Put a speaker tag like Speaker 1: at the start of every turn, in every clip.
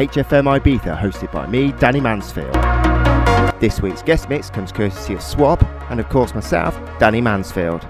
Speaker 1: HFM Ibiza, hosted by me, Danny Mansfield. This week's guest mix comes courtesy of S.W.A.P, and of course myself, Danny Mansfield.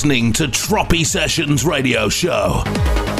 Speaker 2: Listening to Tropi Sessions Radio Show.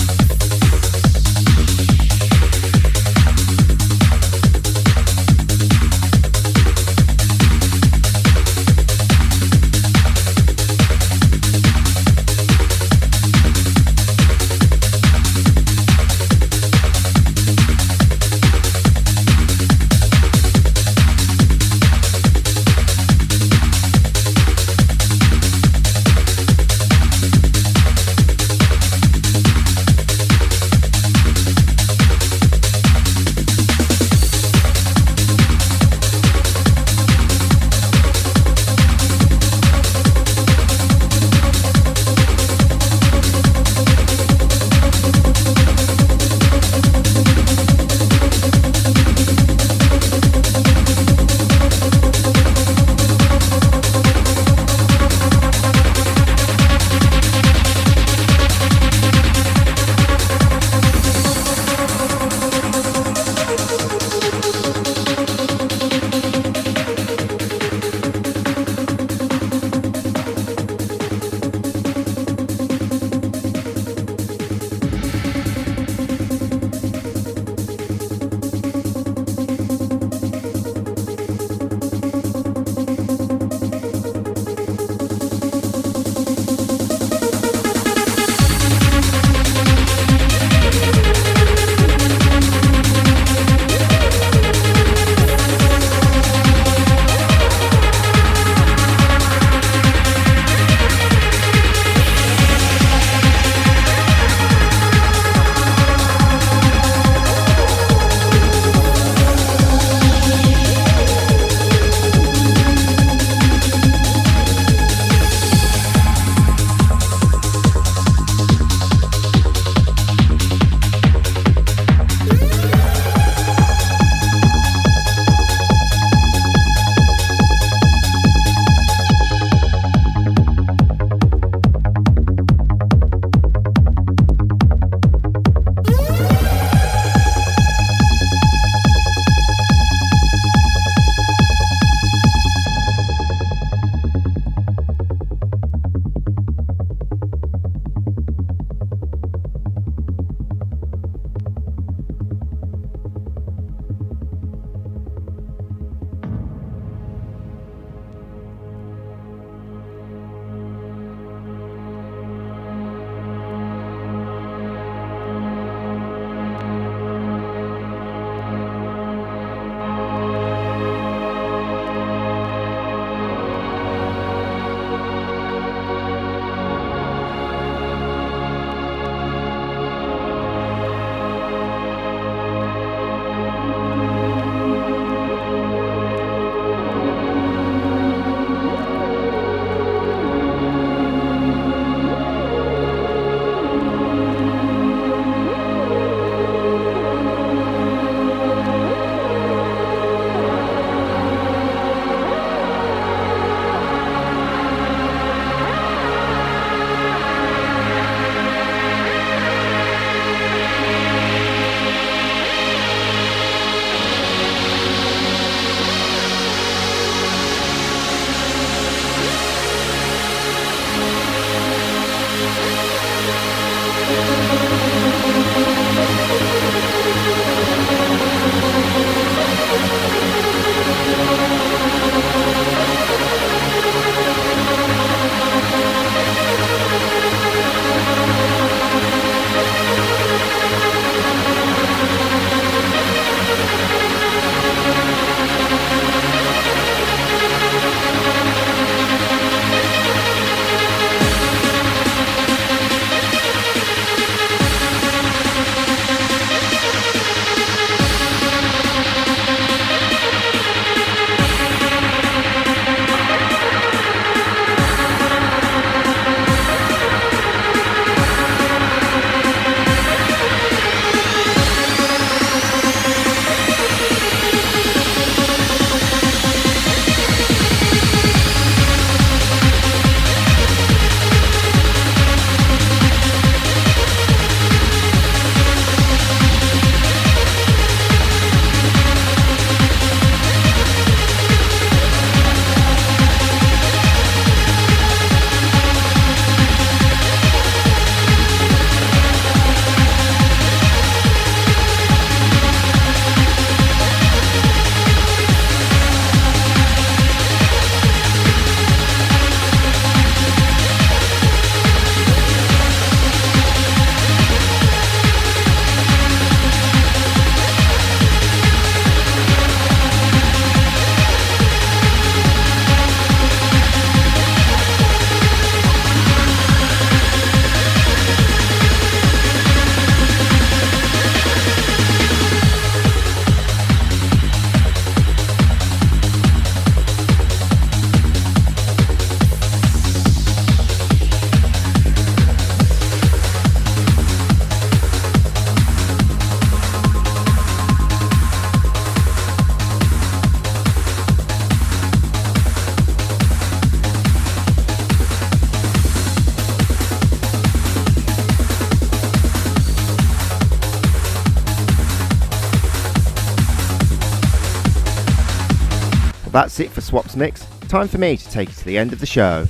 Speaker 1: That's it for S.W.A.P's Mix. Time for me to take you to the end of the show.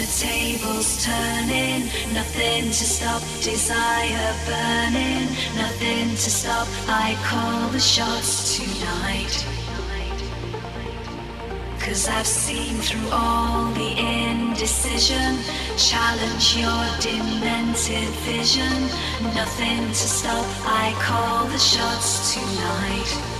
Speaker 3: The tables turning, nothing to stop desire burning, nothing to stop. I call the shots tonight. Cause I've seen through all the indecision, challenge your demented vision, nothing to stop. I call the shots tonight.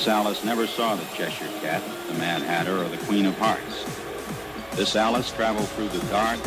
Speaker 4: This Alice never saw the Cheshire Cat, the Mad Hatter, or the Queen of Hearts. This Alice traveled through the dark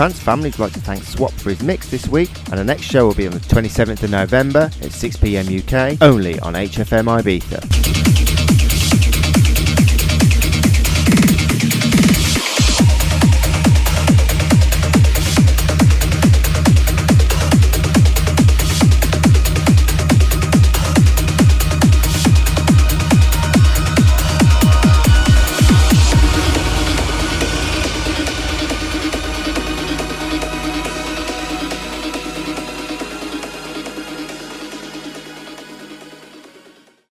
Speaker 1: Trance family would like to thank S.W.A.P for his mix this week, and the next show will be on the 27th of November at 6pm UK, only on HFM Ibiza.